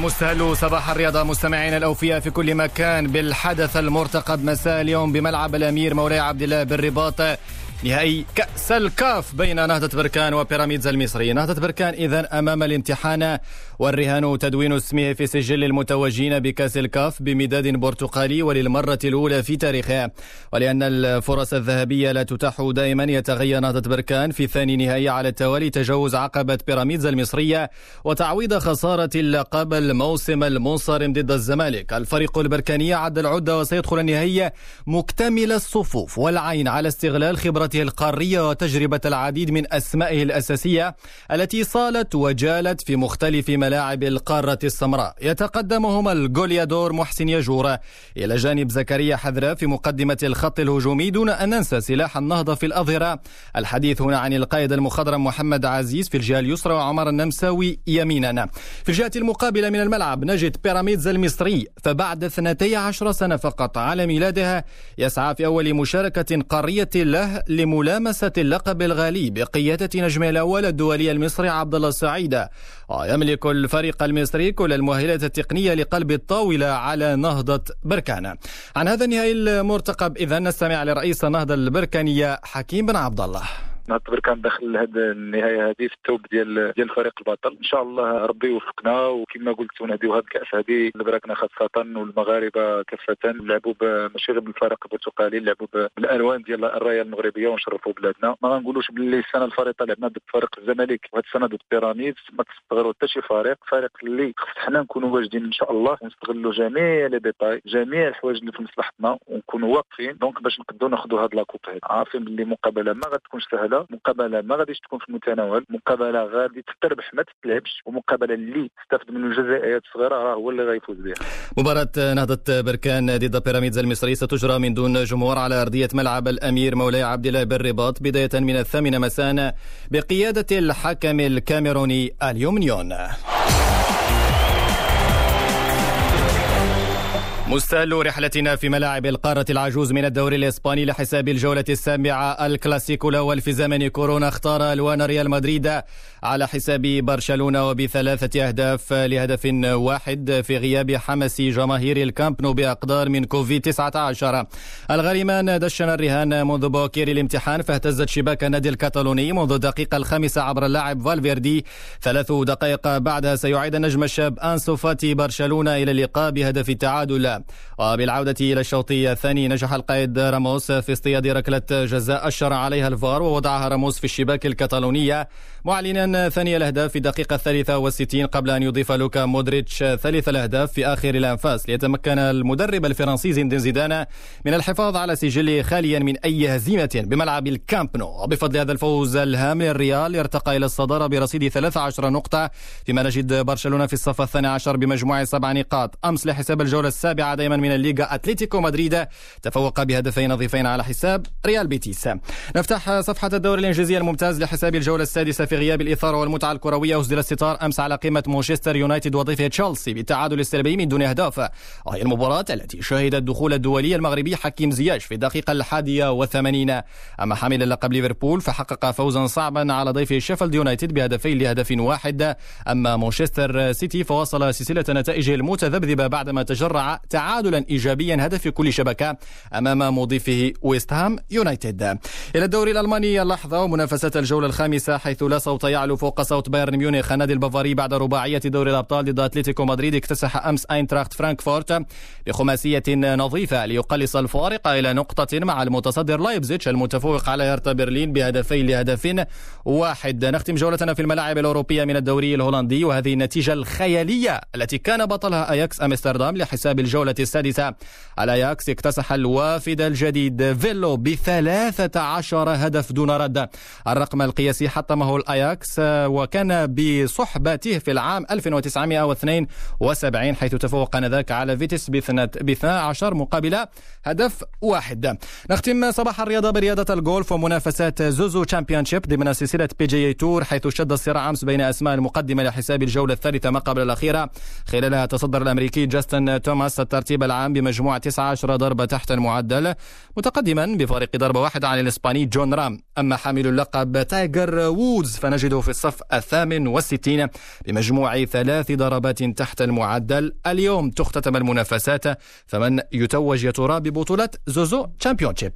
ومستهل صباح الرياضة مستمعينا الأوفياء في كل مكان بالحدث المرتقب مساء اليوم بملعب الأمير مولاي عبد الله بالرباط. نهائي كأس الكاف بين نهضة بركان وبيراميدز المصري. نهضة بركان إذا أمام الامتحان والرهان تدوين اسمه في سجل المتوجين بكأس الكاف بمداد برتقالي وللمرة الأولى في تاريخه. ولأن الفرص الذهبية لا تتاح دائما يتغير نهضة بركان. في ثاني نهائي على التوالي تجاوز عقبة بيراميدز المصرية وتعويض خسارة اللقب الموسم المنصرم ضد الزمالك. الفريق البركاني عد العدة وسيدخل النهائي مكتمل الصفوف والعين على استغلال خبرته القارية وتجربة العديد من أسمائه الأساسية التي صالت وجالت في مختلف ملاعب القارة السمراء. يتقدمهما الجوليادور محسن يجور. إلى جانب زكريا حذراء في مقدمة الخط الهجومي دون أن ننسى سلاح النهضة في الأظهرة. الحديث هنا عن القائد المخضرم محمد عزيز في الجهة اليسرى وعمر النمساوي يمينا. في الجهة المقابلة من الملعب نجد بيراميدز المصري فبعد 12 سنة فقط على ميلادها يسعى في أول مشاركة قارية له لملامسة اللقب الغالي بقيادة نجمه الأول الدولي المصري عبد الله السعيد. ويملك الفريق المصري كل المؤهلات التقنية لقلب الطاولة على نهضة بركان. عن هذا النهائي المرتقب إذا نستمع لرئيس النهضة البركانية حكيم بن عبد الله. نعتبر كان داخل هذه النهاية هذه في الثوب ديال ديال الفريق البطل. إن شاء الله ربي يوفقنا وكما قلت ونهديو هذه الكأس هذه للبراكنة خاصة والمغاربة كافة لعبوا ماشي غير بالفريق البرتقالي لعبوا بالألوان ديال الرايه المغربية ونشرفوا بلادنا. ما غنقولوش باللي السنة الفارطة لعبنا ضد فريق الزمالك وهذه السنة ضد بيراميدز ما تستغلوا حتى شي فريق. فريق اللي خص حنا نكونوا واجدين إن شاء الله ونستغلوا جميع les détails جميع الحوايج اللي في مصلحتنا ونكونوا واقفين. donc باش نقدروا ناخذوا هذه la coupe عارفين باللي مقابلة ما غتكونش سهلة. مقابلة ما غاديش تكون في المتناول مقابلة غادي تربح ما تتلعبش ومقابلة اللي تستافد منه الجزائريات الصغيرة راه هو اللي غيفوز بها. مباراة نهضة بركان ضد بيراميدز المصري ستجرى من دون جمهور على أرضية ملعب الأمير مولاي عبد الله بالرباط بداية من الثامنة مساء بقيادة الحكم الكاميروني اليومنيون. مستهل رحلتنا في ملاعب القارة العجوز من الدوري الإسباني لحساب الجولة السابعة الكلاسيكو الأول في زمن كورونا اختار ألوان ريال مدريد على حساب برشلونة وبثلاثة أهداف لهدف واحد في غياب حماس جماهير الكامب نو بأقدار من كوفيد 19 الغريمان دشنا الرهان منذ بواكير الامتحان فاهتزت شباك النادي الكتالوني منذ الدقيقة الخامسة عبر اللاعب فالفيردي. ثلاث دقائق بعدها سيعيد النجم الشاب أنسو فاتي برشلونة إلى اللقاء بهدف التعادل. وبالعودة إلى الشوط الثاني نجح القائد راموس في اصطياد ركلة جزاء أشر عليها الفار ووضعها راموس في الشباك الكتالونية. معلنا ثاني الأهداف في الدقيقة الثالثة والستين قبل أن يضيف لوكا مودريتش ثالث الأهداف في آخر الأنفاس. ليتمكن المدرب الفرنسي زين زيدان من الحفاظ على سجله خاليا من أي هزيمة بملعب الكامب نو. وبفضل هذا الفوز الهام للريال ارتقى إلى الصدارة برصيد 13 نقطة فيما نجد برشلونة في الصف الثاني عشر بمجموع سبع نقاط. أمس لحساب الجولة السابعة دائما من الليغا أتلتيكو مدريد. تفوق بهدفين نظيفين على حساب ريال بيتيس. نفتح صفحة الدوري الإنجليزي الممتاز لحساب الجولة السادسة في غياب الإثارة والمتعة الكروية. أسدل الستار أمس على قمة مانشستر يونايتد وضيفه تشيلسي بالتعادل السلبي من دون أهداف. وهي المباراة التي شهدت دخول الدولي المغربي حكيم زياش في الدقيقة الحادية والثمانين. أما حامل اللقب ليفربول فحقق فوزا صعبا على ضيفه شيفيلد يونايتد بهدفين لهدف واحد. أما مانشستر سيتي فواصل سلسلة نتائجه المتذبذبة بعدما تجرع تعادلا إيجابيا هدف كل شبكة أمام مضيفه ويست هام يونايتد. إلى الدوري الألماني اللحظة ومنافسة الجولة الخامسة حيث لا صوت يعلو فوق صوت بايرن ميونخ النادي البافاري بعد رباعية دوري الأبطال ضد أتلتيكو مدريد اكتسح أمس أينتراخت فرانكفورت بخماسية نظيفة ليقلص الفارق إلى نقطة مع المتصدر لايبزيتش المتفوق على هرتا برلين بهدفين لهدف واحد. نختم جولتنا في الملاعب الأوروبية من الدوري الهولندي وهذه النتيجة الخيالية التي كان بطلها أياكس أمستردام لحساب الجولة السادسة. الأياكس اكتسح الوافد الجديد. فينلو بثلاثة عشر هدف دون رد. الرقم القياسي حطمه الأياكس وكان بصحبته في العام 1972 حيث تفوق آنذاك على فيتيس ب 12 مقابل هدف واحد. نختم صباح الرياضة برياضة الجولف ومنافسات Zozo Championship ضمن سلسلة PGA Tour حيث شد الصراع أمس بين أسماء المقدمة لحساب الجولة الثالثة ما قبل الأخيرة. خلالها تصدر الأمريكي جاستن توماس الترتيب العام بمجموع 19 ضربة تحت المعدل متقدما بفارق ضربة واحدة عن الإسباني جون رام. أما حامل اللقب تايجر وودز فنجده في الصف الثامن والستين بمجموع ثلاث ضربات تحت المعدل. اليوم تختتم المنافسات فمن يتوج يا ترى ببطولة Zozo Championship.